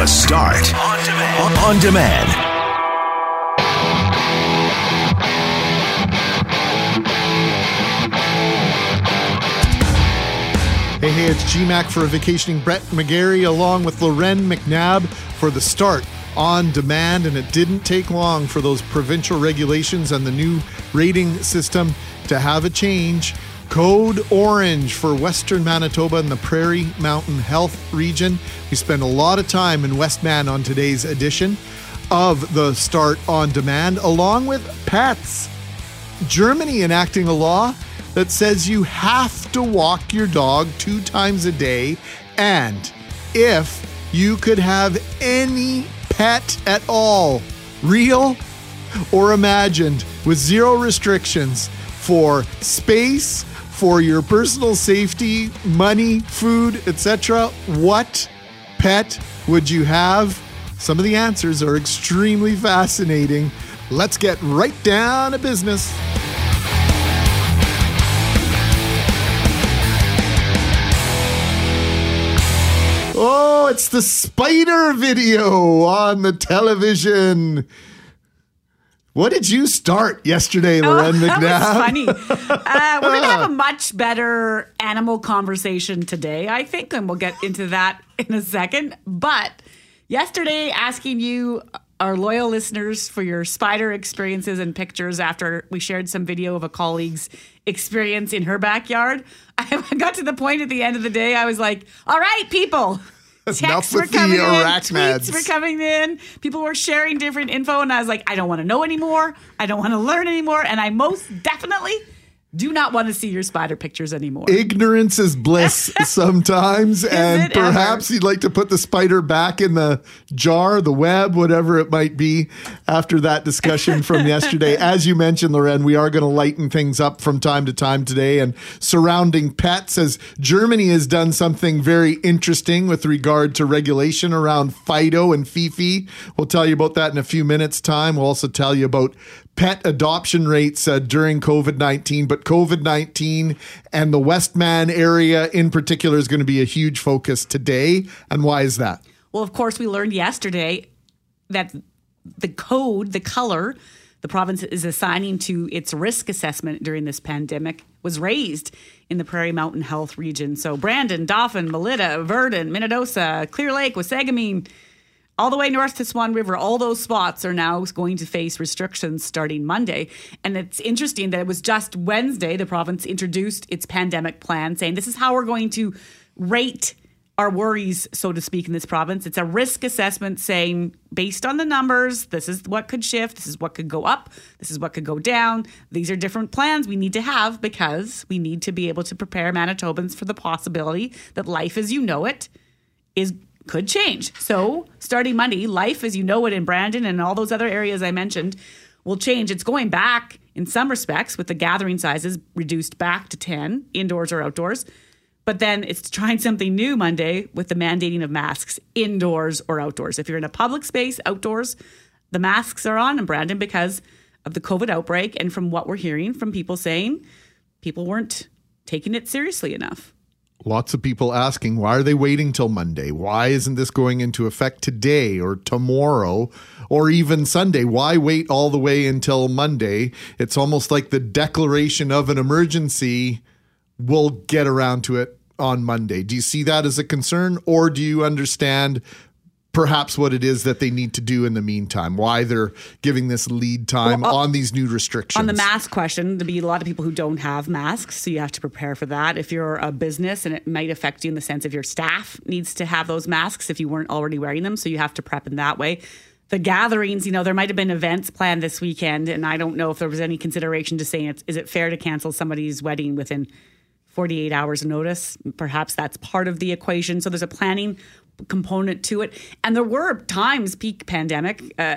The Start on demand. On demand. Hey, hey, it's GMAC for a vacationing Brett McGarry along with Loren McNabb for the start on demand. And it didn't take long for those provincial regulations and the new rating system to have a change. Code Orange for Western Manitoba and the Prairie Mountain Health Region. We spend a lot of time in Westman on today's edition of the Start on Demand, along with pets. Germany enacting a law that says you have to walk your dog two times a day. And if you could have any pet at all, real or imagined, with zero restrictions for space, for your personal safety, money, food, etc., what pet would you have? Some of the answers are extremely fascinating. Let's get right down to business. Oh, it's the spider video on the television. What did you start yesterday, Loren oh, McNabb? That was funny. Uh, we're going to have a much better animal conversation today, I think, and we'll get into that in a second. But yesterday, asking you, our loyal listeners, for your spider experiences and pictures after we shared some video of a colleague's experience in her backyard, I got to the point at the end of the day, I was like, all right, people. Texts were coming in, tweets were coming in. People were sharing different info, and I was like, I don't want to know anymore. I don't want to learn anymore. And I most definitely do not want to see your spider pictures anymore. Ignorance is bliss sometimes, and perhaps ever? you'd like to put the spider back in the jar, the web, whatever it might be, after that discussion from yesterday. As you mentioned, Loren, we are going to lighten things up from time to time today and surrounding pets, as Germany has done something very interesting with regard to regulation around Fido and Fifi. We'll tell you about that in a few minutes' time. We'll also tell you about pet adoption rates uh, during COVID 19, but COVID 19 and the Westman area in particular is going to be a huge focus today. And why is that? Well, of course, we learned yesterday that the code, the color, the province is assigning to its risk assessment during this pandemic was raised in the Prairie Mountain Health region. So Brandon, Dauphin, Melita, Virden, Minnedosa, Clear Lake, Wasagaming, all the way north to Swan River, all those spots are now going to face restrictions starting Monday. And it's interesting that it was just Wednesday the province introduced its pandemic plan, saying this is how we're going to rate our worries, so to speak, in this province. It's a risk assessment saying, based on the numbers, this is what could shift, this is what could go up, this is what could go down. These are different plans we need to have because we need to be able to prepare Manitobans for the possibility that life as you know it is could change. So, starting Monday, life as you know it in Brandon and all those other areas I mentioned will change. It's going back in some respects with the gathering sizes reduced back to 10, indoors or outdoors. But then it's trying something new Monday with the mandating of masks indoors or outdoors. If you're in a public space outdoors, the masks are on in Brandon because of the COVID outbreak. And from what we're hearing from people saying, people weren't taking it seriously enough. Lots of people asking, why are they waiting till Monday? Why isn't this going into effect today or tomorrow or even Sunday? Why wait all the way until Monday? It's almost like the declaration of an emergency. We'll get around to it on Monday. Do you see that as a concern or do you understand perhaps what it is that they need to do in the meantime, why they're giving this lead time well, uh, on these new restrictions. On the mask question, there'll be a lot of people who don't have masks, so you have to prepare for that. If you're a business and it might affect you in the sense of your staff needs to have those masks if you weren't already wearing them, so you have to prep in that way. The gatherings, you know, there might have been events planned this weekend, and I don't know if there was any consideration to saying, is it fair to cancel somebody's wedding within 48 hours notice. Perhaps that's part of the equation. So there's a planning component to it. And there were times, peak pandemic, uh,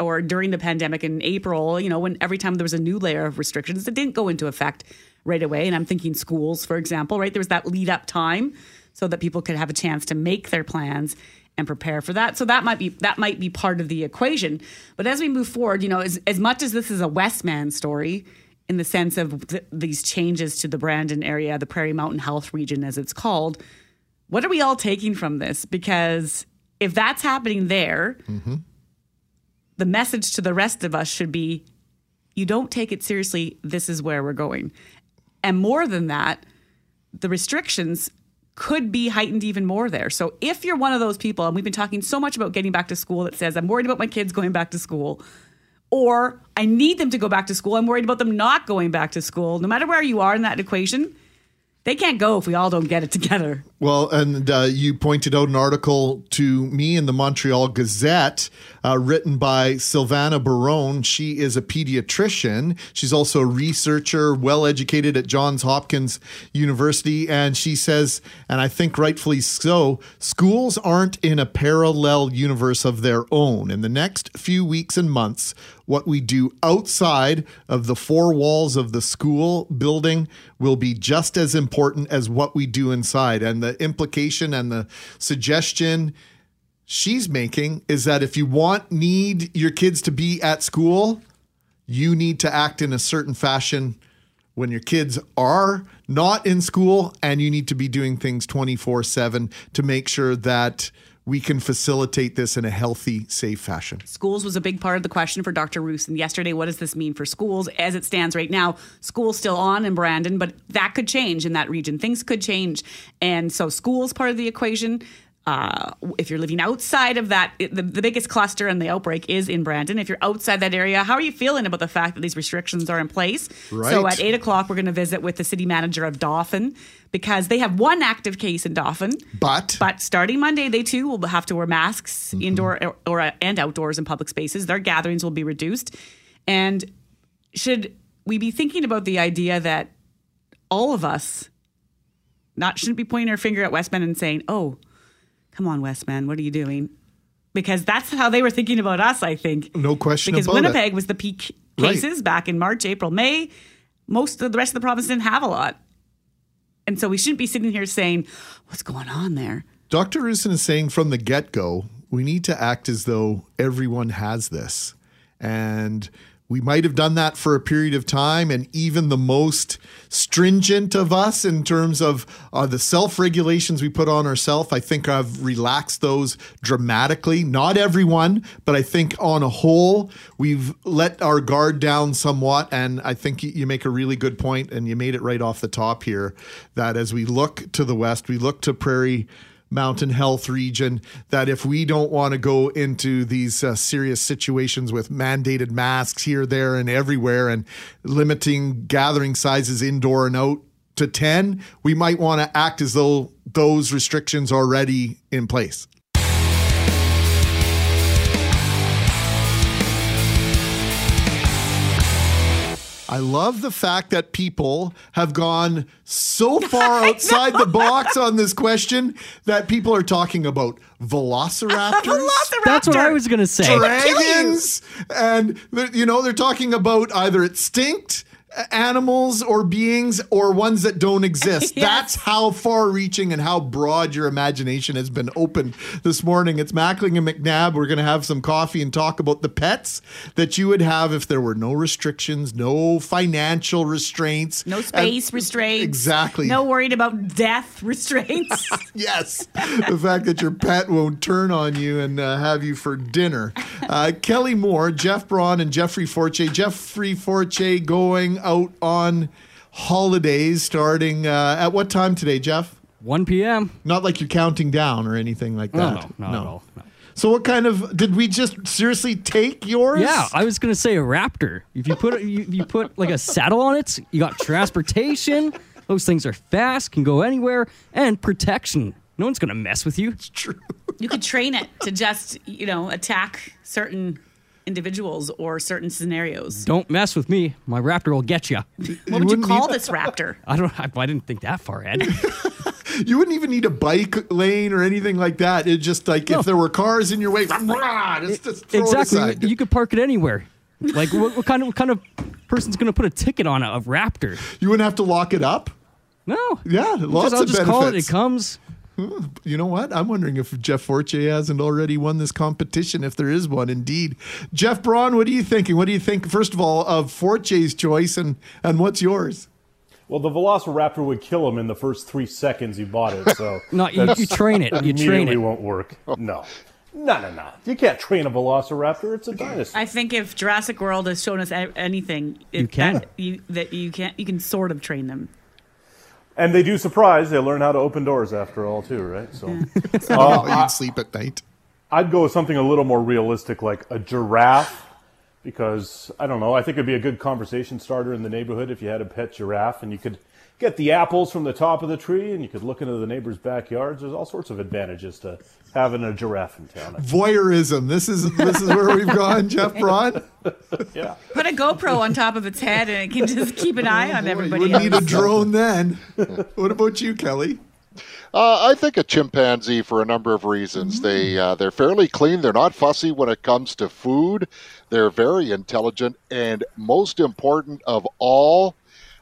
or during the pandemic in April, you know, when every time there was a new layer of restrictions that didn't go into effect right away. And I'm thinking schools, for example, right? There was that lead up time so that people could have a chance to make their plans and prepare for that. So that might be that might be part of the equation. But as we move forward, you know, as, as much as this is a Westman story, in the sense of th- these changes to the Brandon area, the Prairie Mountain Health Region, as it's called. What are we all taking from this? Because if that's happening there, mm-hmm. the message to the rest of us should be you don't take it seriously. This is where we're going. And more than that, the restrictions could be heightened even more there. So if you're one of those people, and we've been talking so much about getting back to school that says, I'm worried about my kids going back to school, or I need them to go back to school, I'm worried about them not going back to school, no matter where you are in that equation, they can't go if we all don't get it together. Well, and uh, you pointed out an article to me in the Montreal Gazette uh, written by Silvana Barone. She is a pediatrician. She's also a researcher, well educated at Johns Hopkins University. And she says, and I think rightfully so, schools aren't in a parallel universe of their own. In the next few weeks and months, what we do outside of the four walls of the school building will be just as important as what we do inside. And the implication and the suggestion she's making is that if you want, need your kids to be at school, you need to act in a certain fashion when your kids are not in school, and you need to be doing things 24 7 to make sure that we can facilitate this in a healthy, safe fashion. Schools was a big part of the question for Dr. Roos. And yesterday, what does this mean for schools? As it stands right now, school's still on in Brandon, but that could change in that region. Things could change. And so, school's part of the equation. Uh, if you're living outside of that, it- the, the biggest cluster and the outbreak is in Brandon. If you're outside that area, how are you feeling about the fact that these restrictions are in place? Right. So at eight o'clock, we're going to visit with the city manager of Dauphin because they have one active case in Dauphin. But, But starting Monday, they too will have to wear masks indoor or, or and outdoors in public spaces. Their gatherings will be reduced. And should we be thinking about the idea that all of us not shouldn't be pointing our finger at Westman and saying, "Oh, come on, Westman, what are you doing?" Because that's how they were thinking about us. I think no question because about it. Winnipeg was the peak Right. cases back in March, April, May. Most of the rest of the province didn't have a lot. And so we shouldn't be sitting here saying, what's going on there? Dr. Roussin is saying from the get go, we need to act as though everyone has this. And we might have done that for a period of time. And even the most stringent of us, in terms of uh, the self regulations we put on ourselves, I think I've relaxed those dramatically. Not everyone, but I think on a whole, we've let our guard down somewhat. And I think you- you make a really good point, and you made it right off the top here that as we look to the west, we look to Prairie mountain health region that if we don't want to go into these uh, serious situations with mandated masks here there and everywhere and limiting gathering sizes indoor and out to 10 we might want to act as though those restrictions are already in place I love the fact that people have gone so far outside the box on this question that people are talking about velociraptors. Velociraptor! That's what I was going to say. dragons and you know they're talking about either extinct animals or beings or ones that don't exist Yes. that's how far reaching and how broad your imagination has been opened this morning it's mackling and McNabb we're going to have some coffee and talk about the pets that you would have if there were no restrictions no financial restraints No and- space restraints. exactly No worried about death restraints. yes, the fact that your pet won't turn on you and uh, have you for dinner. Uh, Kelly Moore, Jeff Braun, and Jeffrey Forche. Jeffrey Forche going out on holidays starting uh, at what time today, Jeff? 1 p.m. Not like you're counting down or anything like that. no, not at all. No. So, what kind of did we just seriously take yours? Yeah, I was gonna say a Raptor. If you put you, you put like a saddle on it, you got transportation. Those things are fast, can go anywhere, and protection. No one's gonna mess with you. It's true. you could train it to just, you know, attack certain individuals or certain scenarios. Don't mess with me. My Raptor will get you. What would you wouldn't call need- this raptor? I don't. I, I didn't think that far ahead. You wouldn't even need a bike lane or anything like that. It just like No. if there were cars in your way, just, just throw exactly. aside. You, you could park it anywhere. Like what, what kind of what kind of person's gonna put a ticket on a, a Raptor? You wouldn't have to lock it up. No. Yeah, lots Just, I'll of just call it. It comes. Hmm, you know what? I'm wondering if Jeff Forche hasn't already won this competition, if there is one indeed. Jeff Braun, what are you thinking? What do you think, first of all, of Forche's choice and, and what's yours? Well, the Velociraptor would kill him in the first three seconds he bought it, so No, you- you train it. You train it. won't work. No, No, no, no. You can't train a velociraptor. It's a dinosaur. I think if Jurassic World has shown us anything, it, You can. that you that you can you can sort of train them. And they do surprise. They learn how to open doors after all, too, right? So Oh, uh, you'd sleep at night. I'd go with something a little more realistic, like a giraffe, because I don't know. I think it'd be a good conversation starter in the neighborhood if you had a pet giraffe, and you could get the apples from the top of the tree, and you could look into the neighbors' backyards. There's all sorts of advantages to having a giraffe in town. Voyeurism. This is this is where we've gone, Jeff Broad. Yeah. Put a GoPro on top of its head, and it can just keep an eye on You everybody. wouldn't need a drone then. What about you, Kelly? Uh, I think a chimpanzee for a number of reasons. They uh, they're fairly clean. They're not fussy when it comes to food. They're very intelligent, and most important of all,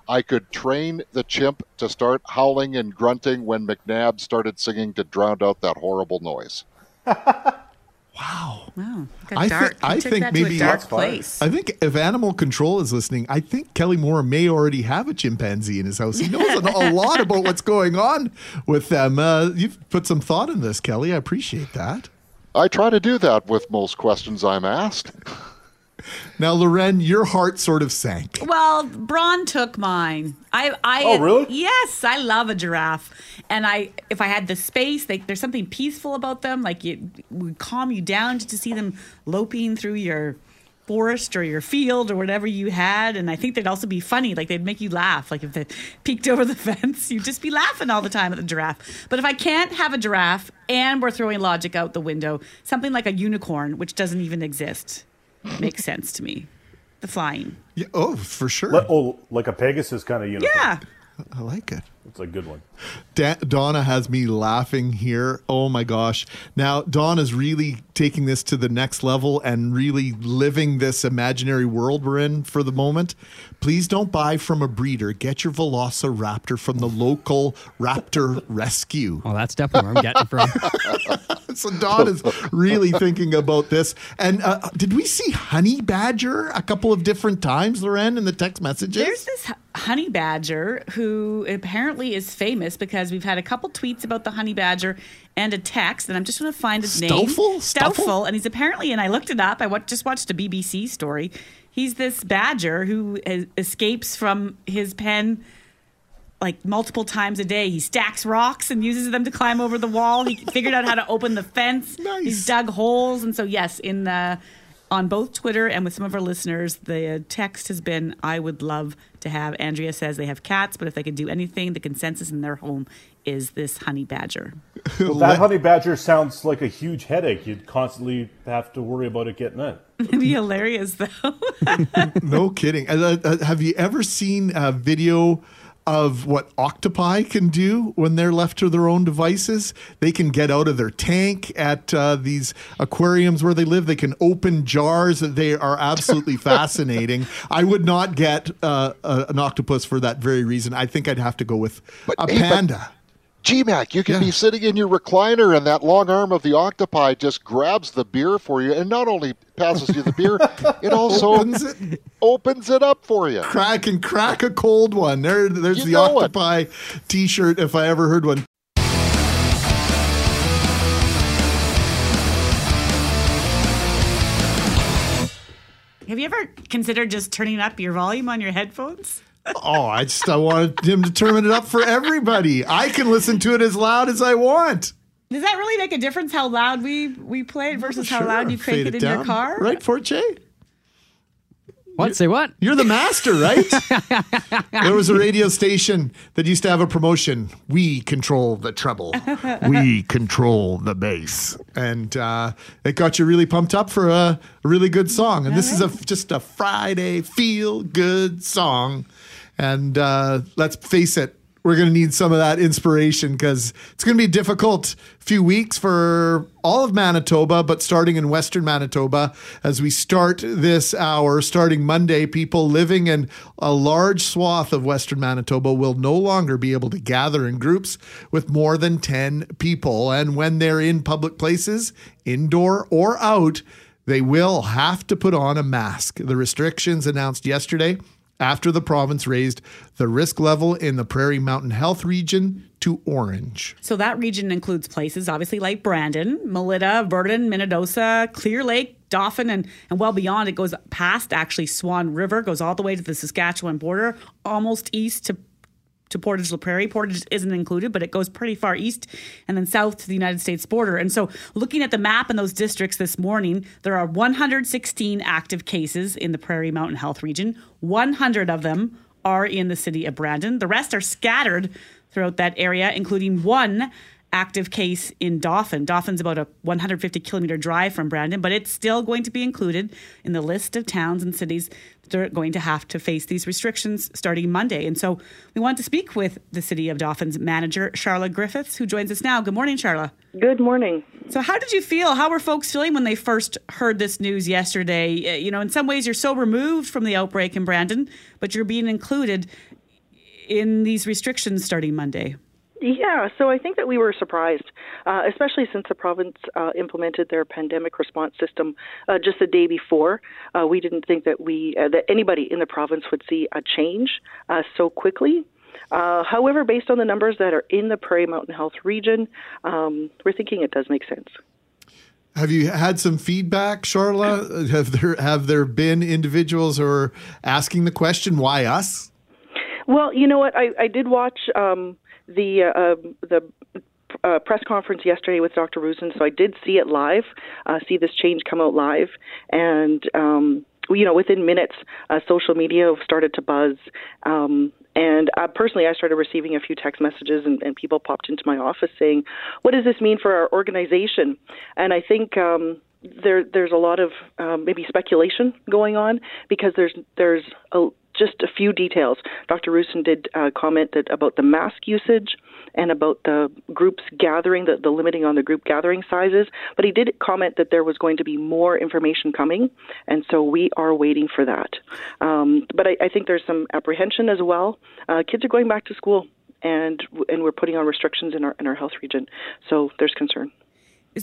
I could train the chimp to start howling and grunting when McNabb started singing to drown out that horrible noise. Wow. Wow, I thi- dark. He I think that to maybe- a dark place. I think if animal control is listening, I think Kelly Moore may already have a chimpanzee in his house. He knows a a lot about what's going on with them. Uh, you've put some thought in this, Kelly. I appreciate that. I try to do that with most questions I'm asked. Now, Loren, your heart sort of sank. Well, Braun took mine. I, I, Oh, really? Yes, I love a giraffe, and I, if I had the space, like, there's something peaceful about them. Like it would calm you down just to see them loping through your forest or your field or whatever you had. And I think they'd also be funny. Like they'd make you laugh. Like if they peeked over the fence, you'd just be laughing all the time at the giraffe. But if I can't have a giraffe and we're throwing logic out the window, something like a unicorn, which doesn't even exist, makes sense to me. The flying. Yeah, oh, for sure. Let- oh, like a Pegasus kind of uniform. Yeah. I like it. It's a good one. Da- Donna has me laughing here. Oh my gosh. Now, Donna's really taking this to the next level and really living this imaginary world we're in for the moment. Please don't buy from a breeder. Get your Velociraptor from the local Raptor Rescue. Oh, that's definitely where I'm getting from. So, Don is really thinking about this. And uh, did we see Honey Badger a couple of different times, Loren, in the text messages? There's this honey badger who apparently is famous because we've had a couple tweets about the honey badger and a text, and I'm just going to find his name. Stoffel? Stoffel, and he's apparently, and I looked it up. I just watched a BBC story. He's this badger who escapes from his pen like multiple times a day. He stacks rocks and uses them to climb over the wall. He figured out how to open the fence. Nice. He's dug holes, and so yes, in the on both Twitter and with some of our listeners, the text has been, "I would love to have." Andrea says they have cats, but if they could do anything, the consensus in their home is this honey badger. Well, that honey badger sounds like a huge headache. You'd constantly have to worry about it getting in. It'd be hilarious though. No kidding. Uh, uh, have you ever seen a video of what octopi can do when they're left to their own devices? They can get out of their tank at uh, these aquariums where they live. They can open jars. They are absolutely fascinating. I would not get uh, a, an octopus for that very reason. I think I'd have to go with a hey, but- panda. GMAC, you can Yeah. be sitting in your recliner and that long arm of the octopi just grabs the beer for you and not only passes you the beer, it also Opens it. opens it up for you. Crack and crack a cold one. There, there's You the know it. octopi T-shirt if I ever heard one. have you ever considered just turning up your volume on your headphones? Oh, I just I wanted him to turn it up for everybody. I can listen to it as loud as I want. Does that really make a difference how loud we we play it versus how loud you crank Fade it in down. your car? Right, Forte? What? Say what? You're the master, right? there was a radio station that used to have a promotion. We control the treble. We control the bass. And uh, it got you really pumped up for a really good song. And this is a, just a Friday feel good song. And uh, let's face it, we're going to need some of that inspiration because it's going to be a difficult few weeks for all of Manitoba, but starting in Western Manitoba as we start this hour, starting Monday, people living in a large swath of Western Manitoba will no longer be able to gather in groups with more than 10 people. And when they're in public places, indoor or out, they will have to put on a mask. The restrictions announced yesterday after the province raised the risk level in the Prairie Mountain Health region to orange. So that region includes places obviously like Brandon, Melita, Virden, Minnedosa, Clear Lake, Dauphin, and, and well beyond. It goes past actually Swan River, goes all the way to the Saskatchewan border, almost east to to Portage la Prairie. Portage isn't included, but it goes pretty far east and then south to the United States border. And so, looking at the map in those districts this morning, there are 116 active cases in the Prairie Mountain Health region. 100 of them are in the city of Brandon. The rest are scattered throughout that area, including one active case in Dauphin. Dauphin's about a 150 kilometer drive from Brandon, but it's still going to be included in the list of towns and cities that are going to have to face these restrictions starting Monday. And so we want to speak with the City of Dauphin's manager, Sharla Griffiths, who joins us now. Good morning, Sharla. Good morning. So, how did you feel? How were folks feeling when they first heard this news yesterday? Uh, you know, in some ways, you're so removed from the outbreak in Brandon, but you're being included in these restrictions starting Monday. Yeah, so I think that we were surprised, uh, especially since the province uh, implemented their pandemic response system uh, just the day before. Uh, we didn't think that we uh, that anybody in the province would see a change uh, so quickly. however, based on the numbers that are in the Prairie Mountain Health region, um, we're thinking it does make sense. Have you had some feedback, Sharla? Have there have there been individuals who are asking the question, "Why us?" Well, you know what? I, I did watch. Um, the uh, um, the uh, press conference yesterday with Dr. Roussin, so I did see it live, uh, see this change come out live, and um, you know, within minutes, uh, social media started to buzz. Um, and uh, personally, I started receiving a few text messages, and, and, people popped into my office saying, "What does this mean for our organization?" And I think um, there, there's a lot of um, maybe speculation going on because there's there's a, just a few details. Dr. Roussin did uh, comment that about the mask usage and about the groups gathering, the, the limiting on the group gathering sizes, but he did comment that there was going to be more information coming, and so we are waiting for that. Um, but I, I, think there's some apprehension as well. Uh, kids are going back to school, and and we're putting on restrictions in our in our health region, so there's concern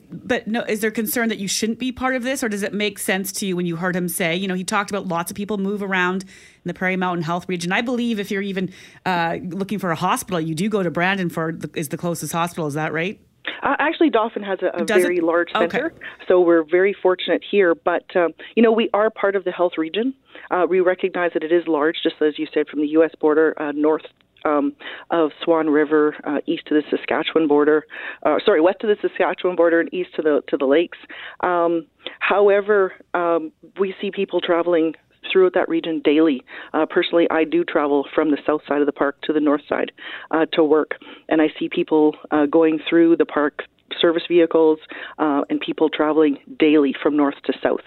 but no, is there concern that you shouldn't be part of this, or does it make sense to you when you heard him say, you know, he talked about lots of people move around in the Prairie Mountain Health region. I believe if you're even uh, looking for a hospital, you do go to Brandon for the, is the closest hospital. Is that right? Uh, actually, Dauphin has a, a very it? large center, okay. so we're very fortunate here. But um, you know, we are part of the health region. Uh, we recognize that it is large, just as you said, from the U.S. border uh, north um, of Swan River, uh, east to the Saskatchewan border. Uh, sorry, west to the Saskatchewan border and east to the to the lakes. Um, however, um, we see people traveling throughout that region daily. Uh, personally, I do travel from the south side of the park to the north side uh, to work, and I see people uh, going through the park service vehicles uh, and people traveling daily from north to south.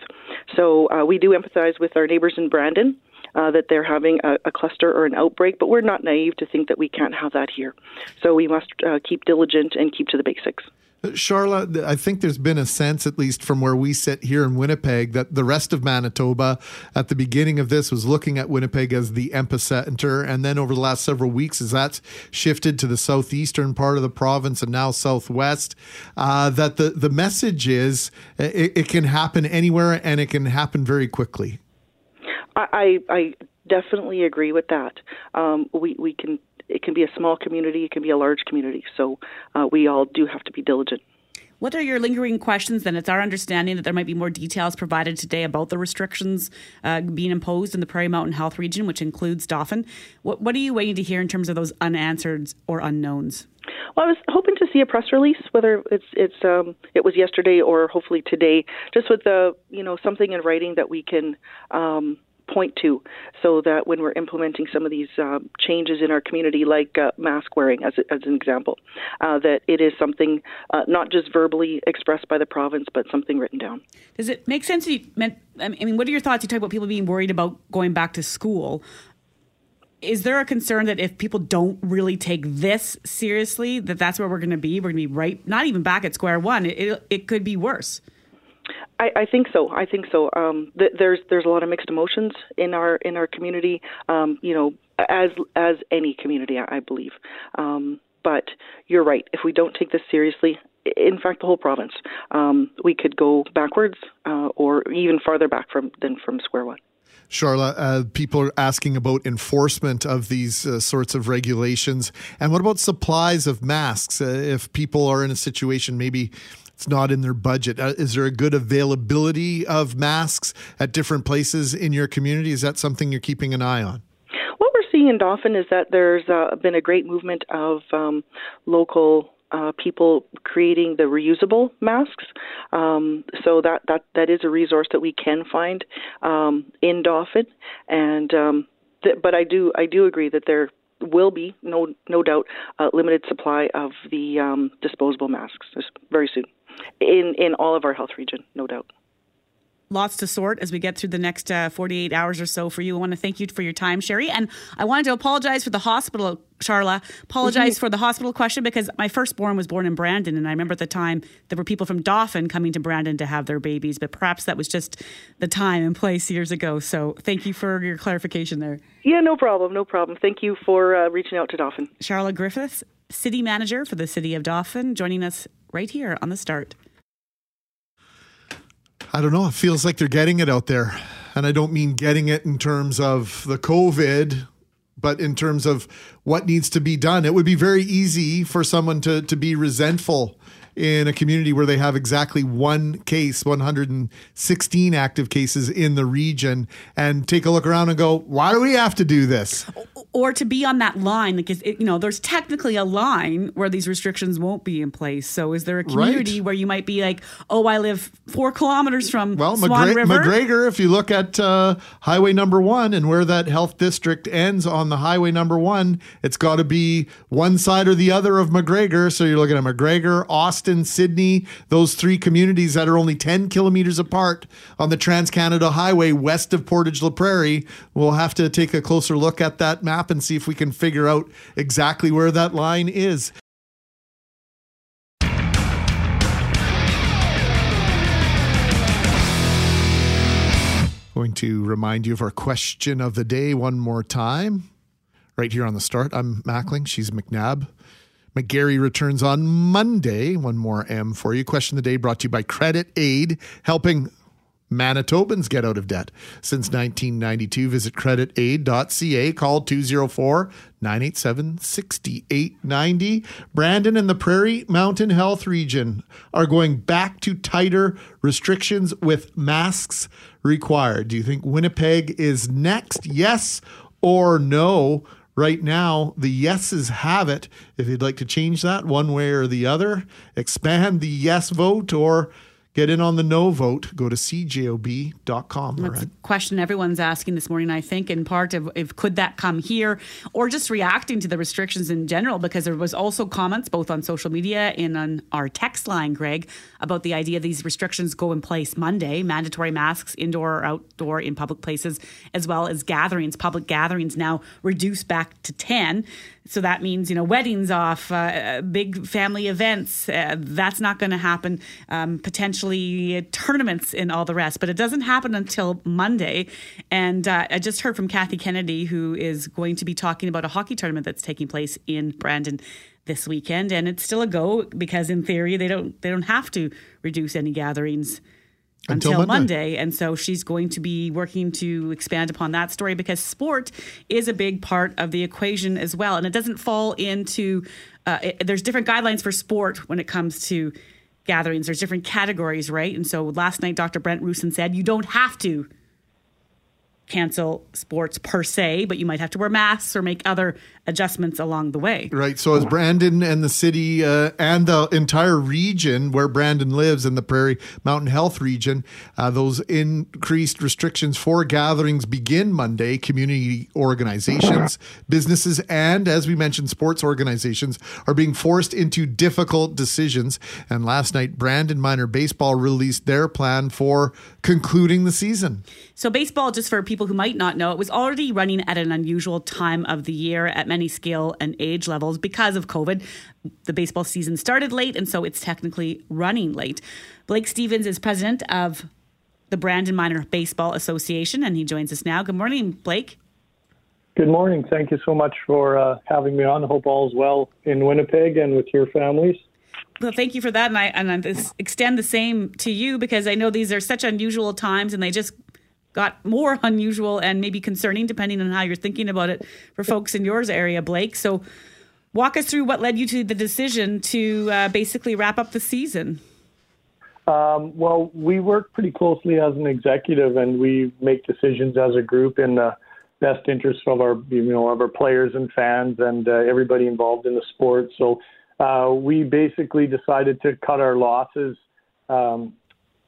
So uh, we do empathize with our neighbors in Brandon uh, that they're having a, a, cluster or an outbreak, but we're not naive to think that we can't have that here. So we must uh, keep diligent and keep to the basics. Sharla, I think there's been a sense, at least from where we sit here in Winnipeg, that the rest of Manitoba at the beginning of this was looking at Winnipeg as the epicenter. And then over the last several weeks, as that's shifted to the southeastern part of the province and now southwest, uh, that the, the message is it, it can happen anywhere and it can happen very quickly. I, I definitely agree with that. Um, we we can it can be a small community, it can be a large community. So uh, we all do have to be diligent. What are your lingering questions? Then it's our understanding that there might be more details provided today about the restrictions uh, being imposed in the Prairie Mountain Health Region, which includes Dauphin. What, what are you waiting to hear in terms of those unanswered or unknowns? Well, I was hoping to see a press release, whether it's it's um, it was yesterday or hopefully today, just with the you know something in writing that we can um, point to so that when we're implementing some of these uh, changes in our community, like uh, mask wearing as, as an example, uh, that it is something uh, not just verbally expressed by the province, but something written down. Does it make sense? You meant, I mean, what are your thoughts? You talk about people being worried about going back to school. Is there a concern that if people don't really take this seriously, that that's where we're going to be? We're going to be right, not even back at square one. It, it, it could be worse. I, I think so. I think so. Um, th- there's there's a lot of mixed emotions in our in our community. Um, you know, as as any community, I, I believe. Um, but you're right. If we don't take this seriously, in fact, the whole province, um, we could go backwards uh, or even farther back from than from square one. Sharla, uh, people are asking about enforcement of these uh, sorts of regulations. And what about supplies of masks? Uh, if people are in a situation, maybe it's not in their budget, uh, is there a good availability of masks at different places in your community? Is that something you're keeping an eye on? What we're seeing in Dauphin is that there's uh, been a great movement of um, local uh, people creating the reusable masks. Um, so that, that that is a resource that we can find um, in Dauphin, and um, th- but I do I do agree that there will be no no doubt a limited supply of the um, disposable masks very soon in in all of our health region, no doubt lots to sort as we get through the next uh, 48 hours or so for you. I want to thank you for your time, Sherry. And I wanted to apologize for the hospital, Sharla. Apologize mm-hmm. for the hospital question because my firstborn was born in Brandon. And I remember at the time there were people from Dauphin coming to Brandon to have their babies, but perhaps that was just the time and place years ago. So thank you for your clarification there. Yeah, no problem. No problem. Thank you for uh, reaching out to Dauphin. Sharla Griffiths, City Manager for the City of Dauphin, joining us right here on the start. I don't know. It feels like they're getting it out there. And I don't mean getting it in terms of the COVID, but in terms of what needs to be done. It would be very easy for someone to, to be resentful in a community where they have exactly one case, 116 active cases in the region, and take a look around and go, why do we have to do this? Or to be on that line, because it, you know, there's technically a line where these restrictions won't be in place. So, is there a community right. where you might be like, "Oh, I live four kilometers from well, Swan River"? McGregor, if you look at uh, Highway Number One and where that health district ends on the Highway Number One, it's got to be one side or the other of McGregor. So you're looking at McGregor, Austin. Austin, Sydney, those three communities that are only 10 kilometers apart on the Trans Canada Highway west of Portage la Prairie. We'll have to take a closer look at that map and see if we can figure out exactly where that line is. Going to remind you of our question of the day one more time. Right here on the start, I'm Mackling. She's McNabb. McGarry returns on Monday. One more M for you. Question of the day brought to you by Credit Aid, helping Manitobans get out of debt. Since 1992, visit creditaid.ca. Call 204 987 6890. Brandon and the Prairie Mountain Health Region are going back to tighter restrictions with masks required. Do you think Winnipeg is next? Yes or no? Right now, the yeses have it. If you'd like to change that one way or the other, expand the yes vote or get in on the no vote, go to cjob.com. That's a question everyone's asking this morning, I think, in part of if could that come here or just reacting to the restrictions in general, because there was also comments both on social media and on our text line, Greg, about the idea these restrictions go in place Monday, mandatory masks indoor or outdoor in public places, as well as gatherings, public gatherings now reduced back to 10. So that means, you know, weddings off, uh, big family events. Uh, that's not going to happen. Um, potentially tournaments and all the rest. But it doesn't happen until Monday. And uh, I just heard from Kathy Kennedy, who is going to be talking about a hockey tournament that's taking place in Brandon this weekend. And it's still a go because, in theory, they don't they don't have to reduce any gatherings until, until Monday. Monday. And so she's going to be working to expand upon that story because sport is a big part of the equation as well. And it doesn't fall into, uh, it, there's different guidelines for sport when it comes to gatherings. There's different categories, right? And so last night, Dr. Brent Roussin said you don't have to cancel sports per se, but you might have to wear masks or make other adjustments along the way. Right. So, as Brandon and the city uh, and the entire region where Brandon lives in the Prairie Mountain Health region, uh, those increased restrictions for gatherings begin Monday. Community organizations, businesses, and as we mentioned, sports organizations are being forced into difficult decisions. And last night, Brandon Minor Baseball released their plan for concluding the season. So, baseball, just for people who might not know, it was already running at an unusual time of the year at many skill and age levels because of COVID. The baseball season started late, and so it's technically running late. Blake Stevens is president of the Brandon Minor Baseball Association, and he joins us now. Good morning, Blake. Good morning. Thank you so much for uh, having me on. I hope all is well in Winnipeg and with your families. Well, thank you for that, and I and I extend the same to you because I know these are such unusual times, and they just got more unusual and maybe concerning, depending on how you're thinking about it for folks in yours area, Blake. So, walk us through what led you to the decision to uh, basically wrap up the season. Um, well, we work pretty closely as an executive, and we make decisions as a group in the best interest of our, you know, of our players and fans and uh, everybody involved in the sport. So uh, we basically decided to cut our losses um,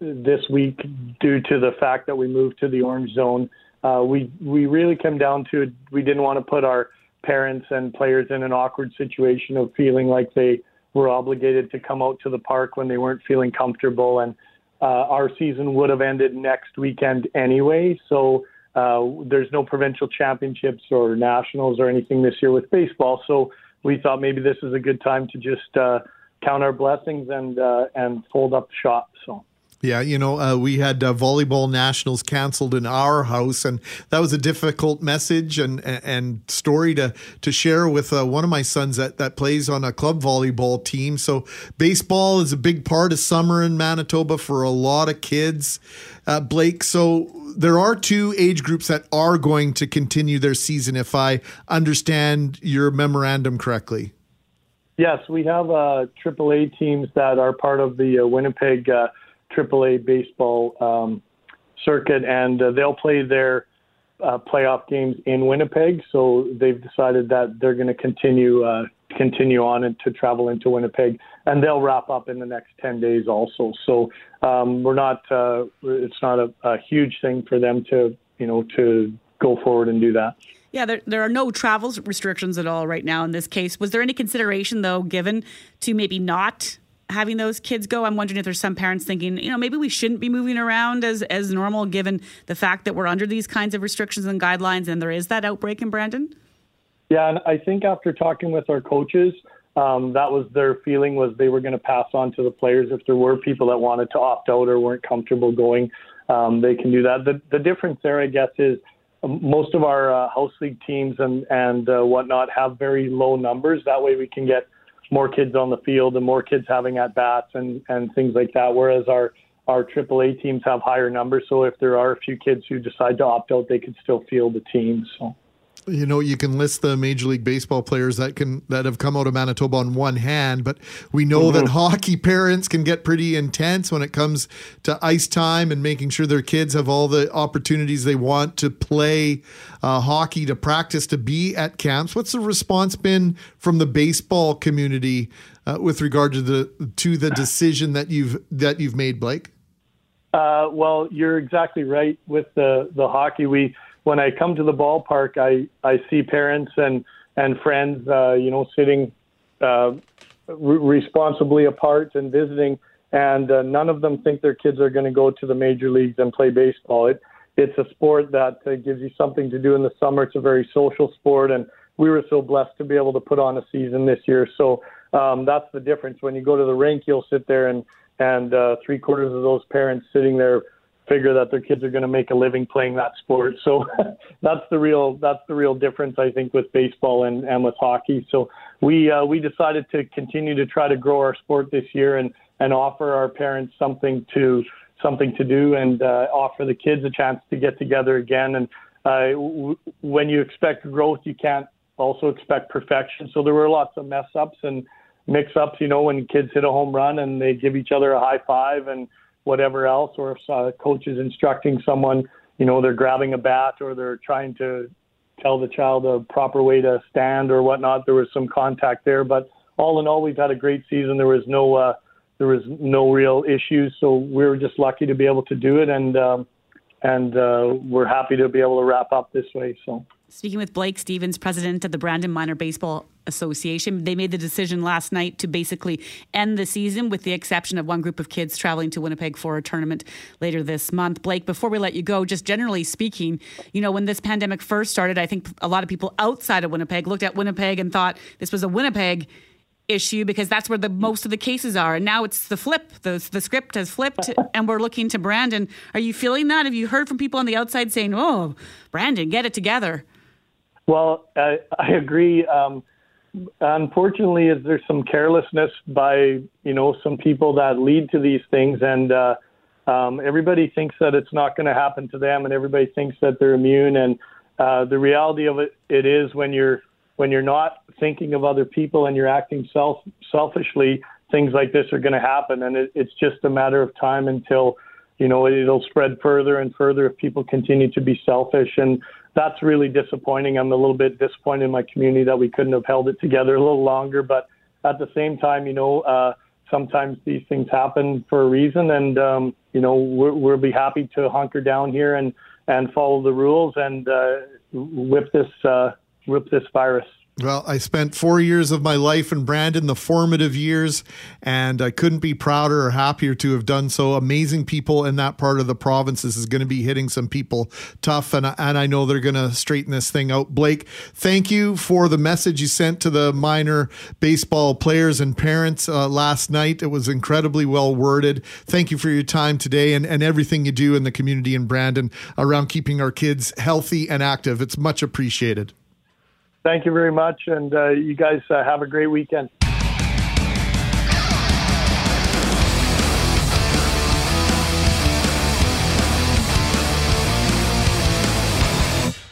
this week due to the fact that we moved to the orange zone. Uh, we we really came down to we didn't want to put our parents and players in an awkward situation of feeling like they were obligated to come out to the park when they weren't feeling comfortable. And uh, our season would have ended next weekend anyway. So uh, there's no provincial championships or nationals or anything this year with baseball. So we thought maybe this is a good time to just uh, count our blessings and uh, and fold up shop. So. Yeah, you know, uh, we had uh, volleyball nationals canceled in our house, and that was a difficult message and and story to to share with uh, one of my sons that that plays on a club volleyball team. So baseball is a big part of summer in Manitoba for a lot of kids. Uh, Blake, so there are two age groups that are going to continue their season, if I understand your memorandum correctly. Yes, we have uh, AAA teams that are part of the uh, Winnipeg. Uh, AAA baseball um, circuit, and uh, they'll play their uh, playoff games in Winnipeg. So they've decided that they're going to continue uh, continue on and to travel into Winnipeg, and they'll wrap up in the next ten days also. So um, we're not uh, it's not a, a huge thing for them to you know to go forward and do that. Yeah, there, there are no travel restrictions at all right now in this case. Was there any consideration, though, given to maybe not having those kids go. I'm wondering if there's some parents thinking, you know, maybe we shouldn't be moving around as as normal given the fact that we're under these kinds of restrictions and guidelines and there is that outbreak in Brandon. Yeah, and I think after talking with our coaches, um, that was their feeling was they were going to pass on to the players if there were people that wanted to opt out or weren't comfortable going. Um, they can do that. The the difference there, I guess, is um, most of our uh, house league teams and and uh, whatnot have very low numbers. That way, we can get more kids on the field and more kids having at bats and and things like that. Whereas our our AAA teams have higher numbers, so if there are a few kids who decide to opt out, they can still field the team. So you know you can list the major league baseball players that can that have come out of manitoba on one hand but we know mm-hmm. that hockey parents can get pretty intense when it comes to ice time and making sure their kids have all the opportunities they want to play uh, hockey to practice to be at camps. What's the response been from the baseball community uh, with regard to the to the decision that you've that you've made blake? Uh, well you're exactly right with the the hockey. We when I come to the ballpark, I I see parents and and friends, uh, you know, sitting uh, re- responsibly apart and visiting, and uh, none of them think their kids are going to go to the major leagues and play baseball. It it's a sport that uh, gives you something to do in the summer. It's a very social sport, and we were so blessed to be able to put on a season this year. So um, that's the difference. When you go to the rink, you'll sit there and and uh, three quarters of those parents sitting there figure that their kids are going to make a living playing that sport. So that's the real that's the real difference I think with baseball and, and with hockey. So we uh, we decided to continue to try to grow our sport this year and and offer our parents something to something to do and uh, offer the kids a chance to get together again. And uh, w- when you expect growth, you can't also expect perfection. So there were lots of mess ups and mix ups. You know, when kids hit a home run and they give each other a high five and whatever else, or if a coach is instructing someone, you know, they're grabbing a bat or they're trying to tell the child a proper way to stand or whatnot. There was some contact there, but all in all, we've had a great season. There was no uh, there was no real issues, so we were just lucky to be able to do it, and um, and uh, we're happy to be able to wrap up this way. So. Speaking with Blake Stevens, president of the Brandon Minor Baseball Association, they made the decision last night to basically end the season with the exception of one group of kids traveling to Winnipeg for a tournament later this month. Blake, before we let you go, just generally speaking, you know, when this pandemic first started, I think a lot of people outside of Winnipeg looked at Winnipeg and thought this was a Winnipeg issue because that's where the most of the cases are. And now it's the flip. The, the script has flipped and we're looking to Brandon. Are you feeling that? Have you heard from people on the outside saying, oh, Brandon, get it together? Well, I, I agree. Um, unfortunately, there's some carelessness by you know some people that lead to these things, and uh, um, everybody thinks that it's not going to happen to them, and everybody thinks that they're immune. And uh, the reality of it, it is when you're when you're not thinking of other people and you're acting self selfishly, things like this are going to happen, and it, it's just a matter of time until you know it'll spread further and further if people continue to be selfish. And that's really disappointing. I'm a little bit disappointed in my community that we couldn't have held it together a little longer, but at the same time, you know, uh, sometimes these things happen for a reason, and um, you know we're, we'll be happy to hunker down here and and follow the rules and uh, whip this uh, whip this virus. Well, I spent four years of my life in Brandon, the formative years, and I couldn't be prouder or happier to have done so. Amazing people in that part of the province. This is going to be hitting some people tough, and, and I know they're going to straighten this thing out. Blake, thank you for the message you sent to the minor baseball players and parents uh, last night. It was incredibly well worded. Thank you for your time today and, and everything you do in the community in Brandon around keeping our kids healthy and active. It's much appreciated. Thank you very much, and uh, you guys uh, have a great weekend.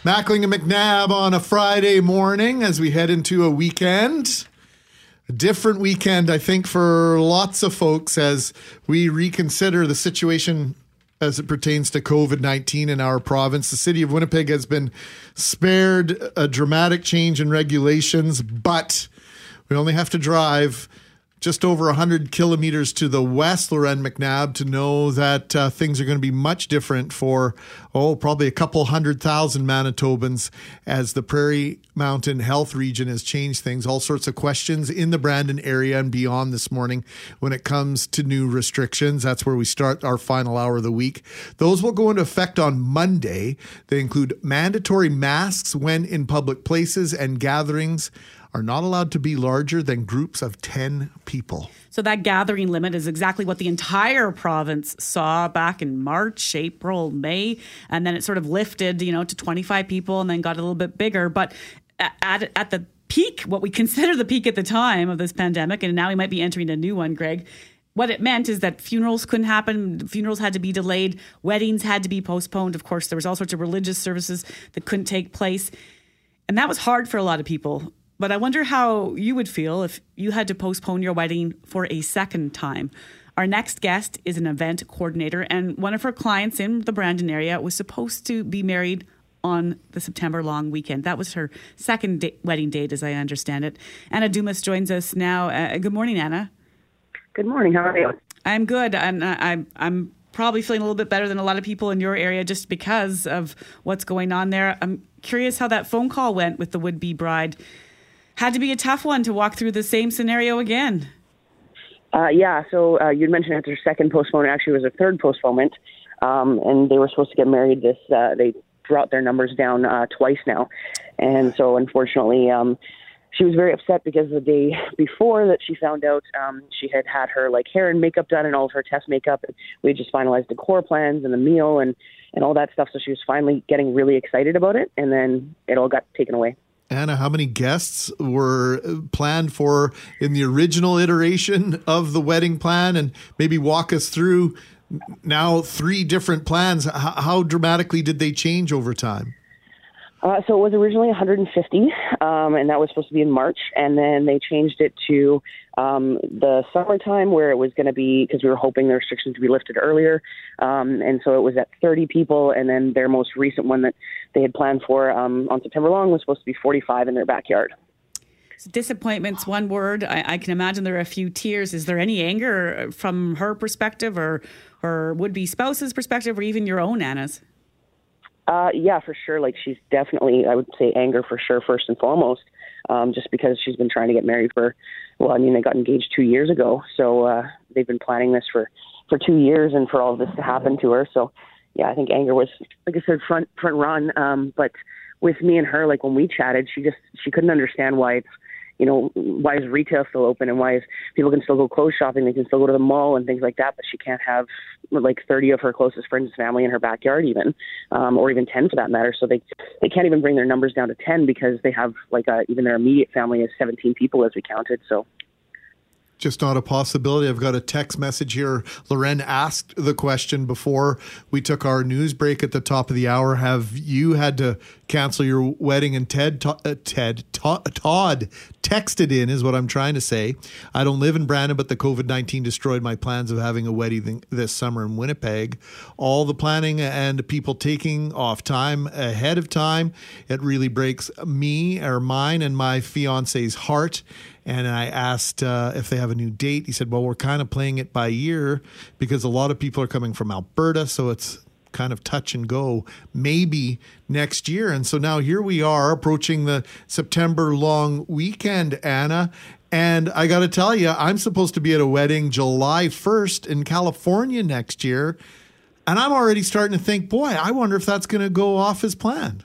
Mackling and McNabb on a Friday morning as we head into a weekend. A different weekend, I think, for lots of folks as we reconsider the situation as it pertains to COVID 19 in our province. The city of Winnipeg has been spared a dramatic change in regulations, but we only have to drive just over 100 kilometers to the west, Loren McNabb, to know that uh, things are going to be much different for, oh, probably a couple hundred thousand Manitobans as the Prairie Mountain Health Region has changed things. All sorts of questions in the Brandon area and beyond this morning when it comes to new restrictions. That's where we start our final hour of the week. Those will go into effect on Monday. They include mandatory masks when in public places and gatherings are not allowed to be larger than groups of 10 people. So that gathering limit is exactly what the entire province saw back in March, April, May, and then it sort of lifted, you know, to 25 people and then got a little bit bigger, but at at the peak, what we consider the peak at the time of this pandemic and now we might be entering a new one, Greg, what it meant is that funerals couldn't happen funerals had to be delayed weddings had to be postponed. Of course there was all sorts of religious services that couldn't take place. And that was hard for a lot of people but I wonder how you would feel if you had to postpone your wedding for a second time. Our next guest is an event coordinator, and one of her clients in the Brandon area was supposed to be married on the September long weekend. That was her second da- wedding date, as I understand it. Anna Dumas joins us now. Uh, good morning, Anna. Good morning. How are you? I'm good, and I'm I'm probably feeling a little bit better than a lot of people in your area just because of what's going on there. I'm curious how that phone call went with the would-be bride had to be a tough one to walk through the same scenario again. Uh, yeah, so uh, you'd mentioned after second postponement, actually was a third postponement, um, and they were supposed to get married. This uh, they brought their numbers down uh, twice now, and so unfortunately, um, she was very upset because the day before that she found out, um, she had had her like hair and makeup done and all of her test makeup, and we just finalized decor plans and the meal and and all that stuff. So she was finally getting really excited about it, and then it all got taken away. Anna, how many guests were planned for in the original iteration of the wedding plan? And maybe walk us through now three different plans. How, dramatically did they change over time? Uh, so it was originally 150, um, and that was supposed to be in March, and then they changed it to um, the summertime where it was going to be because we were hoping the restrictions to be lifted earlier, um, and so it was at 30 people, and then their most recent one that they had planned for um, on September long was supposed to be 45 in their backyard. So disappointment's one word. I, I, can imagine there are a few tears. Is there any anger from her perspective, or her would-be spouse's perspective, or even your own Anna's? Uh, yeah, for sure. Like she's definitely, I would say, anger for sure, first and foremost, um, just because she's been trying to get married for. Well, I mean, they got engaged two years ago, so uh, they've been planning this for for two years, and for all of this to happen to her. So, yeah, I think anger was, like I said, front front run. Um, but with me and her, like when we chatted, she just she couldn't understand why it's you know, why is retail still open and why is people can still go clothes shopping, they can still go to the mall and things like that, but she can't have like 30 of her closest friends and family in her backyard even, um, or even 10 for that matter. So they they can't even bring their numbers down to 10 because they have like a, even their immediate family is 17 people as we counted. So just not a possibility. I've got a text message here. Loren asked the question before we took our news break at the top of the hour. Have you had to cancel your wedding? And Ted, uh, Ted, Todd texted in is what I'm trying to say. I don't live in Brandon, but the COVID 19 destroyed my plans of having a wedding this summer in Winnipeg. All the planning and people taking off time ahead of time, it really breaks me or mine and my fiance's heart and I asked uh, if they have a new date. He said, "Well, we're kind of playing it by year because a lot of people are coming from Alberta, so it's kind of touch and go. Maybe next year." And so now here we are approaching the September long weekend, Anna. And I got to tell you, I'm supposed to be at a wedding July 1st in California next year. And I'm already starting to think, boy, I wonder if that's going to go off as planned.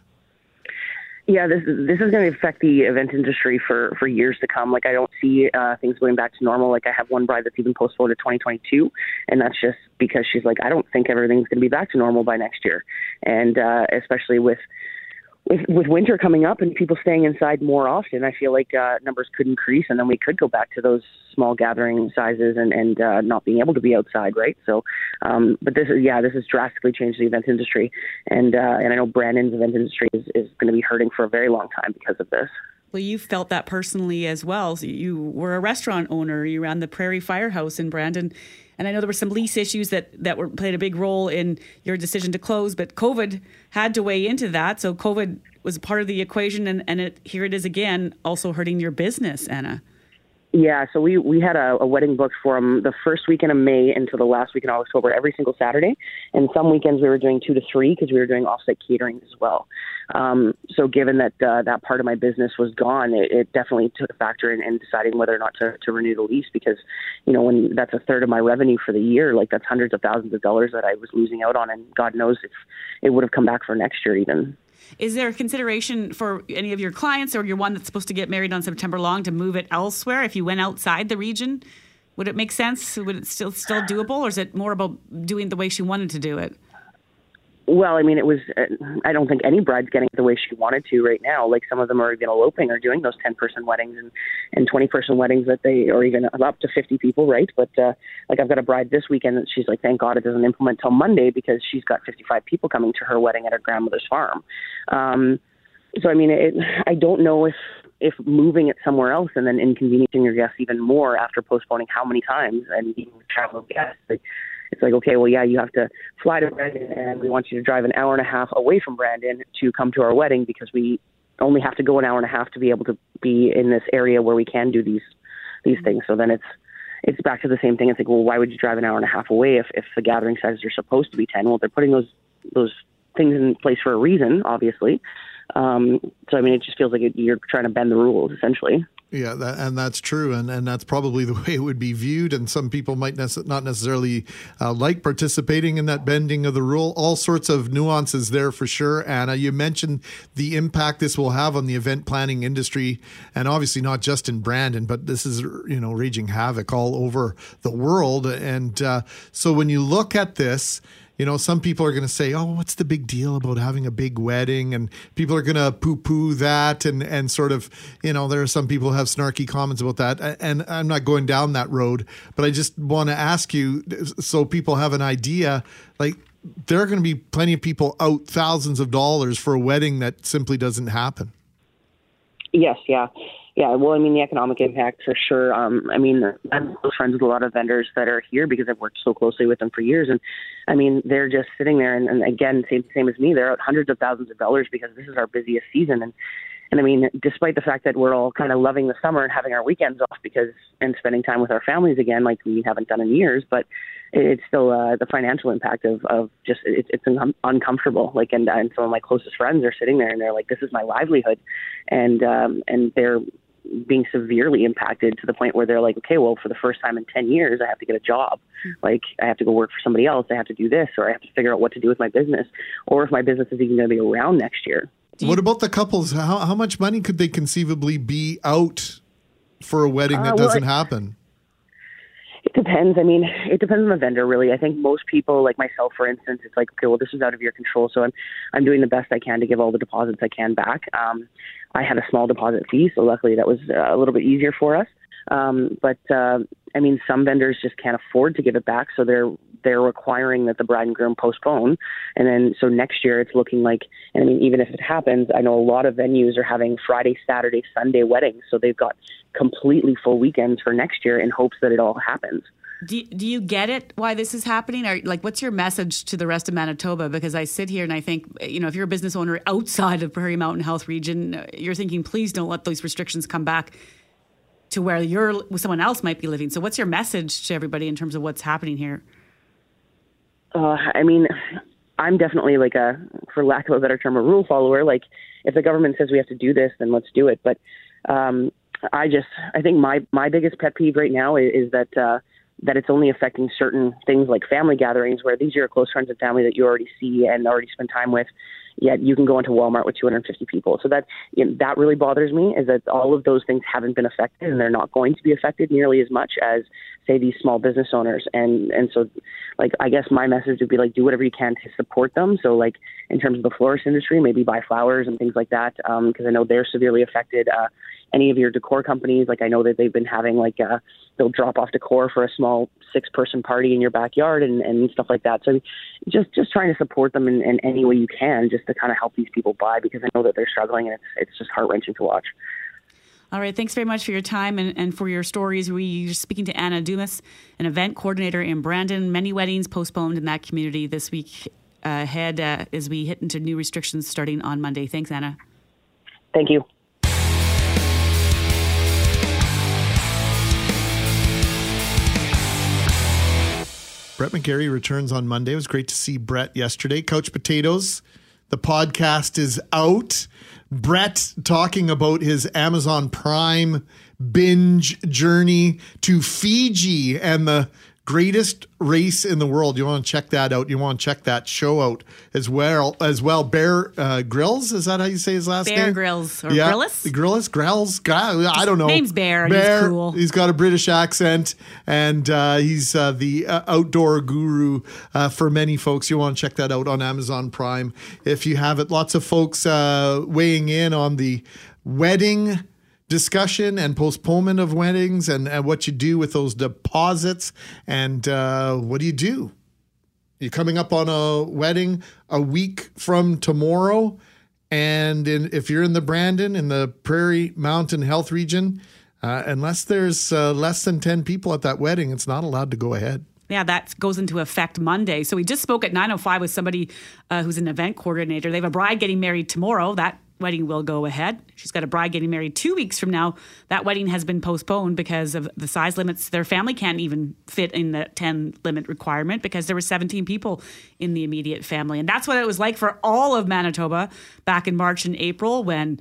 Yeah, this this is going to affect the event industry for for years to come. Like I don't see uh, things going back to normal. Like I have one bride that's even postponed to 2022, and that's just because she's like, I don't think everything's going to be back to normal by next year, and uh, especially with with, with winter coming up and people staying inside more often, I feel like uh, numbers could increase, and then we could go back to those small gathering sizes and and uh, not being able to be outside, right? So, um, but this is yeah, this has drastically changed the event industry, and uh, and I know Brandon's event industry is, is going to be hurting for a very long time because of this. Well, you felt that personally as well. So you were a restaurant owner. You ran the Prairie Firehouse in Brandon, and I know there were some lease issues that that were played a big role in your decision to close. But COVID had to weigh into that. So COVID was part of the equation, and and it, here it is again, also hurting your business, Anna. Yeah, so we we had a, a wedding booked from the first weekend of May until the last weekend of October, every single Saturday, and some weekends we were doing two to three because we were doing offsite catering as well. Um, so given that uh, that part of my business was gone, it, it definitely took a factor in, in deciding whether or not to, to renew the lease because you know when that's a third of my revenue for the year, like that's hundreds of thousands of dollars that I was losing out on, and God knows if it would have come back for next year even. Is there a consideration for any of your clients or your one that's supposed to get married on September long to move it elsewhere if you went outside the region? Would it make sense? Would it still still doable, or is it more about doing the way she wanted to do it? Well, I mean, it was. Uh, I don't think any bride's getting it the way she wanted to right now. Like some of them are even eloping or doing those ten person weddings and and twenty person weddings that they or even up to fifty people, right? But uh, like I've got a bride this weekend that she's like, thank God it doesn't implement till Monday because she's got fifty five people coming to her wedding at her grandmother's farm. Um, so I mean, it, I don't know if if moving it somewhere else and then inconveniencing your guests even more after postponing how many times and being travel guests. Like, it's like, okay, well, yeah, you have to fly to Brandon, and we want you to drive an hour and a half away from Brandon to come to our wedding because we only have to go an hour and a half to be able to be in this area where we can do these these mm-hmm. things. So then it's it's back to the same thing. It's like, well, why would you drive an hour and a half away if if the gathering sizes are supposed to be ten? Well, they're putting those those things in place for a reason, obviously. Um, so I mean, it just feels like you're trying to bend the rules essentially. Yeah, that, and that's true, and, and that's probably the way it would be viewed. And some people might nece- not necessarily uh, like participating in that bending of the rule. All sorts of nuances there for sure. Anna, you mentioned the impact this will have on the event planning industry, and obviously not just in Brandon, but this is you know raging havoc all over the world. And uh, so when you look at this you know, some people are going to say, "Oh, what's the big deal about having a big wedding?" And people are going to poo-poo that, and and sort of, you know, there are some people who have snarky comments about that, and I'm not going down that road, but I just want to ask you, so people have an idea, like there are going to be plenty of people out thousands of dollars for a wedding that simply doesn't happen. Yes, yeah. Yeah, well, I mean, the economic impact for sure. Um, I mean, I'm close friends with a lot of vendors that are here because I've worked so closely with them for years, and I mean, they're just sitting there, and, and again, same same as me, they're out hundreds of thousands of dollars because this is our busiest season, and and I mean, despite the fact that we're all kind of loving the summer and having our weekends off because and spending time with our families again, like we haven't done in years, but it's still uh, the financial impact of of just it, it's un- uncomfortable. Like, and and some of my closest friends are sitting there and they're like, "This is my livelihood," and um, and they're being severely impacted to the point where they're like, okay, well, for the first time in 10 years, I have to get a job. Mm-hmm. Like, I have to go work for somebody else. I have to do this, or I have to figure out what to do with my business, or if my business is even going to be around next year. What about the couples? How, how much money could they conceivably be out for a wedding that uh, well, doesn't happen? It depends. I mean, it depends on the vendor, really. I think most people, like myself, for instance, it's like, okay, well, this is out of your control, so I'm I'm doing the best I can to give all the deposits I can back. Um, I had a small deposit fee, so luckily that was uh, a little bit easier for us. Um, but uh, I mean, some vendors just can't afford to give it back, so they're they're requiring that the bride and groom postpone. And then so next year it's looking like, and I mean, even if it happens, I know a lot of venues are having Friday, Saturday, Sunday weddings, so they've got completely full weekends for next year in hopes that it all happens. Do, do you get it why this is happening? Or like, what's your message to the rest of Manitoba? Because I sit here and I think, you know, if you're a business owner outside of Prairie Mountain Health Region, you're thinking, please don't let those restrictions come back to where you're someone else might be living. So, what's your message to everybody in terms of what's happening here? Uh, I mean, I'm definitely like a, for lack of a better term, a rule follower. Like, if the government says we have to do this, then let's do it. But um, I just, I think my my biggest pet peeve right now is, is that. Uh, that it's only affecting certain things like family gatherings where these are your close friends and family that you already see and already spend time with yet you can go into Walmart with 250 people. So that you know, that really bothers me is that all of those things haven't been affected and they're not going to be affected nearly as much as say these small business owners. And and so like I guess my message would be like do whatever you can to support them. So like in terms of the florist industry, maybe buy flowers and things like that because um, I know they're severely affected. Uh, any of your decor companies. Like I know that they've been having like uh, they'll drop off decor for a small six person party in your backyard and, and stuff like that. So just just trying to support them in, in any way you can, just to kind of help these people buy because I know that they're struggling and it's it's just heart wrenching to watch. All right. Thanks very much for your time and, and for your stories. We're speaking to Anna Dumas, an event coordinator in Brandon. Many weddings postponed in that community this week uh, ahead uh, as we hit into new restrictions starting on Monday. Thanks, Anna. Thank you. Brett McGarry returns on Monday. It was great to see Brett yesterday. Couch Potatoes, the podcast is out. Brett talking about his Amazon Prime binge journey to Fiji and the greatest race in the world. You want to check that out. You want to check that show out as well. As well, Bear uh, Grylls is that how you say his last Bear name? Grylls or yeah, Grillis? Grillis, Grylls. I don't know. His name's Bear, Bear. he's cool. He's got a British accent, and uh, he's uh, the uh, outdoor guru uh, for many folks. You want to check that out on Amazon Prime if you have it. Lots of folks uh, weighing in on the wedding discussion and postponement of weddings and, and what you do with those deposits and uh, what do you do? You're coming up on a wedding a week from tomorrow. And in, if you're in the Brandon, in the Prairie Mountain Health Region, uh, unless there's uh, less than 10 people at that wedding, it's not allowed to go ahead. Yeah, that goes into effect Monday. So we just spoke at 9.05 with somebody uh, who's an event coordinator. They have a bride getting married tomorrow. That wedding will go ahead. She's got a bride getting married two weeks from now. That wedding has been postponed because of the size limits. Their family can't even fit in the 10 limit requirement because there were 17 people in the immediate family. And that's what it was like for all of Manitoba back in March and April when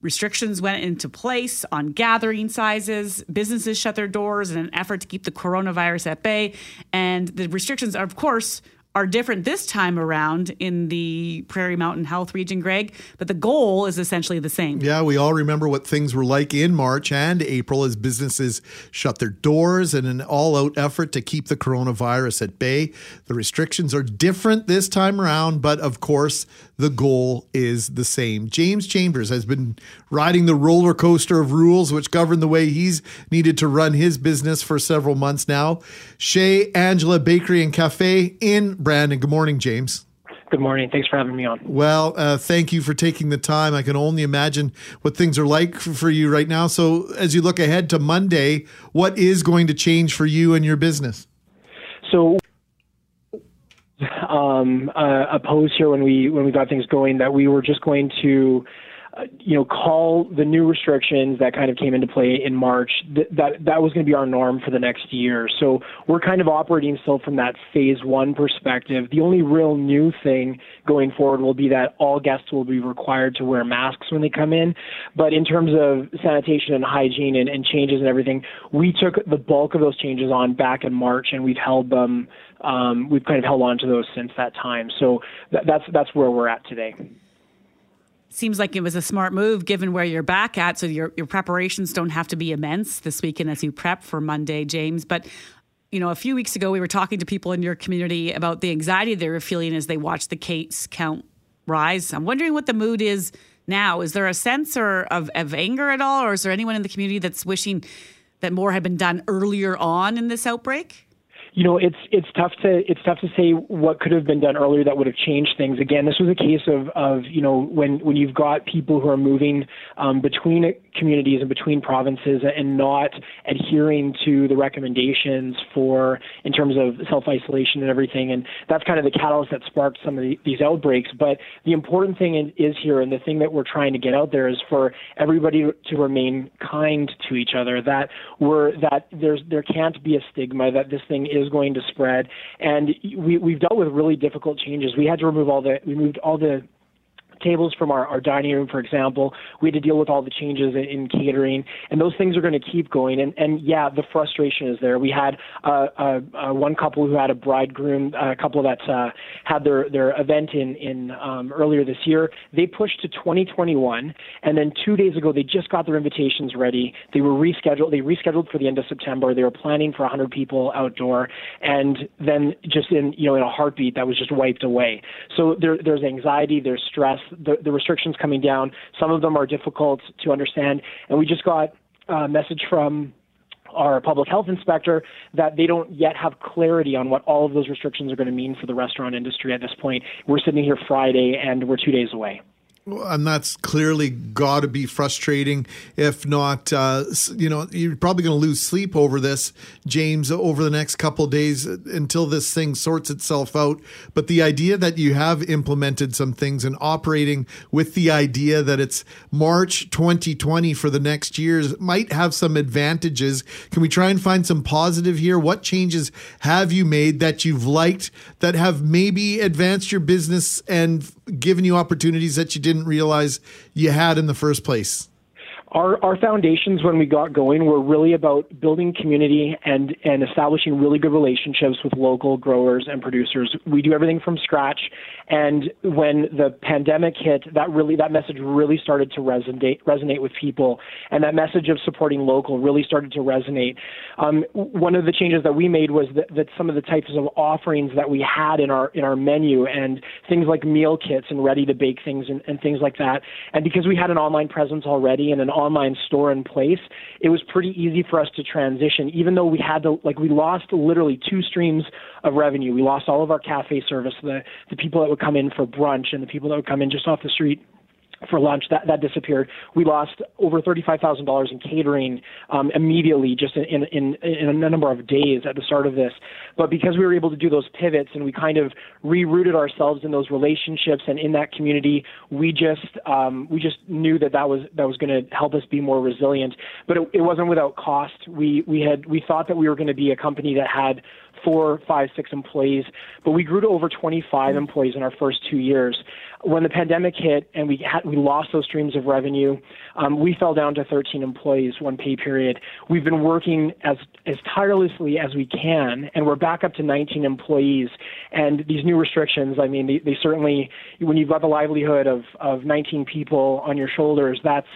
restrictions went into place on gathering sizes. Businesses shut their doors in an effort to keep the coronavirus at bay. And the restrictions, are, of course, are different this time around in the Prairie Mountain Health Region, Greg, but the goal is essentially the same. Yeah, we all remember what things were like in March and April as businesses shut their doors in an all out effort to keep the coronavirus at bay. The restrictions are different this time around, but of course, the goal is the same. James Chambers has been riding the roller coaster of rules which govern the way he's needed to run his business for several months now. Chez Angela Bakery and Cafe in Brandon. Good morning, James. Good morning. Thanks for having me on. Well, uh, thank you for taking the time. I can only imagine what things are like for you right now. So, as you look ahead to Monday, what is going to change for you and your business? So, um, uh, a pose here when we when we got things going that we were just going to you know, call the new restrictions that kind of came into play in March. Th- that that was going to be our norm for the next year. So we're kind of operating still from that phase one perspective. The only real new thing going forward will be that all guests will be required to wear masks when they come in. But in terms of sanitation and hygiene and, and changes and everything, we took the bulk of those changes on back in March, and we've held them. Um, we've kind of held on to those since that time. So th- that's that's where we're at today seems like it was a smart move given where you're back at. So your your preparations don't have to be immense this weekend as you prep for Monday, James. But you know, a few weeks ago we were talking to people in your community about the anxiety they were feeling as they watched the case count rise. I'm wondering what the mood is now. Is there a sense or of, of anger at all, or is there anyone in the community that's wishing that more had been done earlier on in this outbreak? You know, it's it's tough to it's tough to say what could have been done earlier that would have changed things. Again, this was a case of of you know when when you've got people who are moving um, between communities and between provinces and not adhering to the recommendations for in terms of self isolation and everything, and that's kind of the catalyst that sparked some of the, these outbreaks. But the important thing is here, and the thing that we're trying to get out there is for everybody to remain kind to each other. That we're that there's there can't be a stigma that this thing is going to spread. And we, we've dealt with really difficult changes. We had to remove all the, we moved all the tables from our, our dining room, for example. We had to deal with all the changes in, in catering, and those things are going to keep going. And, and yeah, the frustration is there. We had uh, uh, uh, one couple who had a bridegroom, a couple that uh, had their, their event in, in um, earlier this year. They pushed to 2021, and then two days ago, they just got their invitations ready. They were rescheduled. They rescheduled for the end of September. They were planning for 100 people outdoor, and then just in you know in a heartbeat, that was just wiped away. So there, there's anxiety, there's stress, the, the restrictions coming down. Some of them are difficult to understand, and we just got a message from our public health inspector that they don't yet have clarity on what all of those restrictions are going to mean for the restaurant industry at this point. We're sitting here Friday and we're two days away and that's clearly got to be frustrating. If not, uh, you know, you're probably going to lose sleep over this, James, over the next couple days until this thing sorts itself out. But the idea that you have implemented some things and operating with the idea that it's March 2020 for the next years might have some advantages. Can we try and find some positive here? What changes have you made that you've liked that have maybe advanced your business and given you opportunities that you didn't realize you had in the first place? our our foundations when we got going were really about building community and and establishing really good relationships with local growers and producers. We do everything from scratch, and when the pandemic hit, that really that message really started to resonate resonate with people, and that message of supporting local really started to resonate. Um, one of the changes that we made was that, that some of the types of offerings that we had in our in our menu and things like meal kits and ready to bake things and, and things like that, and because we had an online presence already and an online store in place, it was pretty easy for us to transition, even though we had to, like, we lost literally two streams of revenue. We lost all of our cafe service, the, the people that would come in for brunch and the people that would come in just off the street for lunch that that disappeared. We lost over thirty five thousand dollars in catering um, immediately, just in, in in a number of days at the start of this. But because we were able to do those pivots and we kind of rerouted ourselves in those relationships and in that community, we just um, we just knew that that was that was going to help us be more resilient. But it, it wasn't without cost. We we had we thought that we were going to be a company that had four, five, six employees, but we grew to over 25 employees in our first two years. When the pandemic hit and we had, we lost those streams of revenue, um, we fell down to 13 employees one pay period. We've been working as as tirelessly as we can, and we're back up to 19 employees. And these new restrictions, I mean, they, they certainly, when you've got the livelihood of of 19 people on your shoulders, that's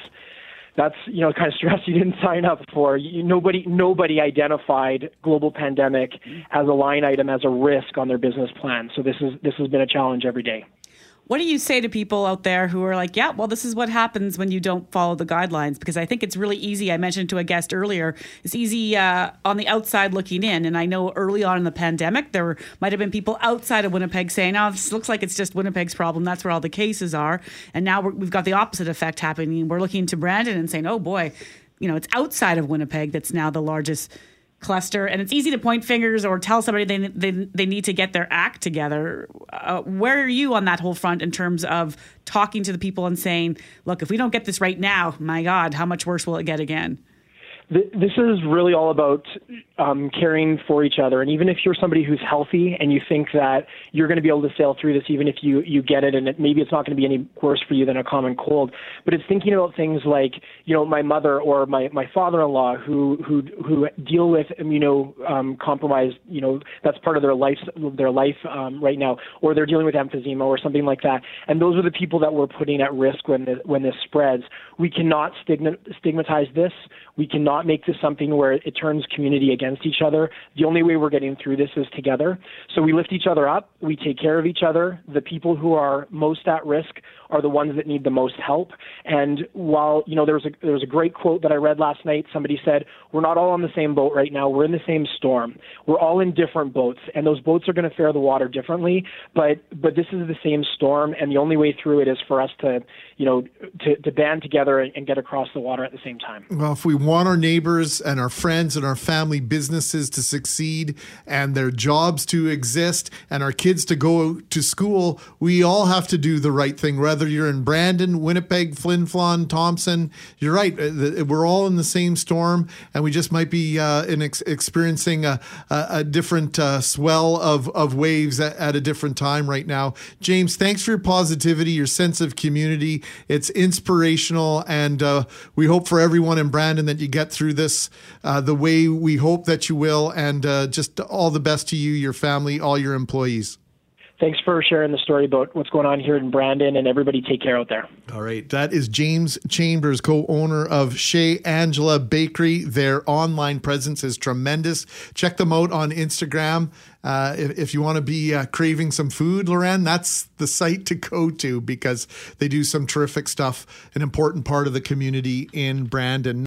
that's you know kind of stress you didn't sign up for. You, nobody nobody identified global pandemic as a line item as a risk on their business plan. So this is this has been a challenge every day. What do you say to people out there who are like, yeah, well, this is what happens when you don't follow the guidelines? Because I think it's really easy. I mentioned to a guest earlier, it's easy uh, on the outside looking in. And I know early on in the pandemic, there might have been people outside of Winnipeg saying, oh, this looks like it's just Winnipeg's problem. That's where all the cases are. And now we've got the opposite effect happening. We're looking to Brandon and saying, oh boy, you know, it's outside of Winnipeg that's now the largest cluster and it's easy to point fingers or tell somebody they they, they need to get their act together. Uh, where are you on that whole front in terms of talking to the people and saying look if we don't get this right now my god how much worse will it get again this is really all about um, caring for each other. And even if you're somebody who's healthy and you think that you're going to be able to sail through this, even if you, you get it and it, maybe it's not going to be any worse for you than a common cold, but it's thinking about things like, you know, my mother or my, my father-in-law who, who, who deal with immuno um, you know, that's part of their life, their life um, right now, or they're dealing with emphysema or something like that. And those are the people that we're putting at risk when, the, when this spreads. We cannot stigmatize this. We cannot make this something where it turns community against each other. The only way we're getting through this is together. So we lift each other up, we take care of each other. The people who are most at risk are the ones that need the most help. And while you know there was a there was a great quote that I read last night. Somebody said, "We're not all on the same boat right now. We're in the same storm. We're all in different boats, and those boats are going to fare the water differently. But but this is the same storm, and the only way through it is for us to you know to, to band together and get across the water at the same time." Well, if we want our neighbors and our friends and our family businesses to succeed and their jobs to exist and our kids to go to school, we all have to do the right thing, whether you're in Brandon, Winnipeg, Flin Flon, Thompson. You're right. Uh, we're all in the same storm, and we just might be uh, ex- experiencing a, a, a different uh, swell of, of waves at, at, a different time right now. James, thanks for your positivity, your sense of community. It's inspirational, and uh, we hope for everyone in Brandon that you get through this uh, the way we hope that you will, and uh, just all the best to you, your family, all your employees thanks for sharing the story about what's going on here in Brandon and everybody take care out there. All right. That is James Chambers, co owner of Chez Angela Bakery. Their online presence is tremendous. Check them out on Instagram. Uh, if, if, you want to be uh, craving some food, Loren, that's the site to go to because they do some terrific stuff, an important part of the community in Brandon.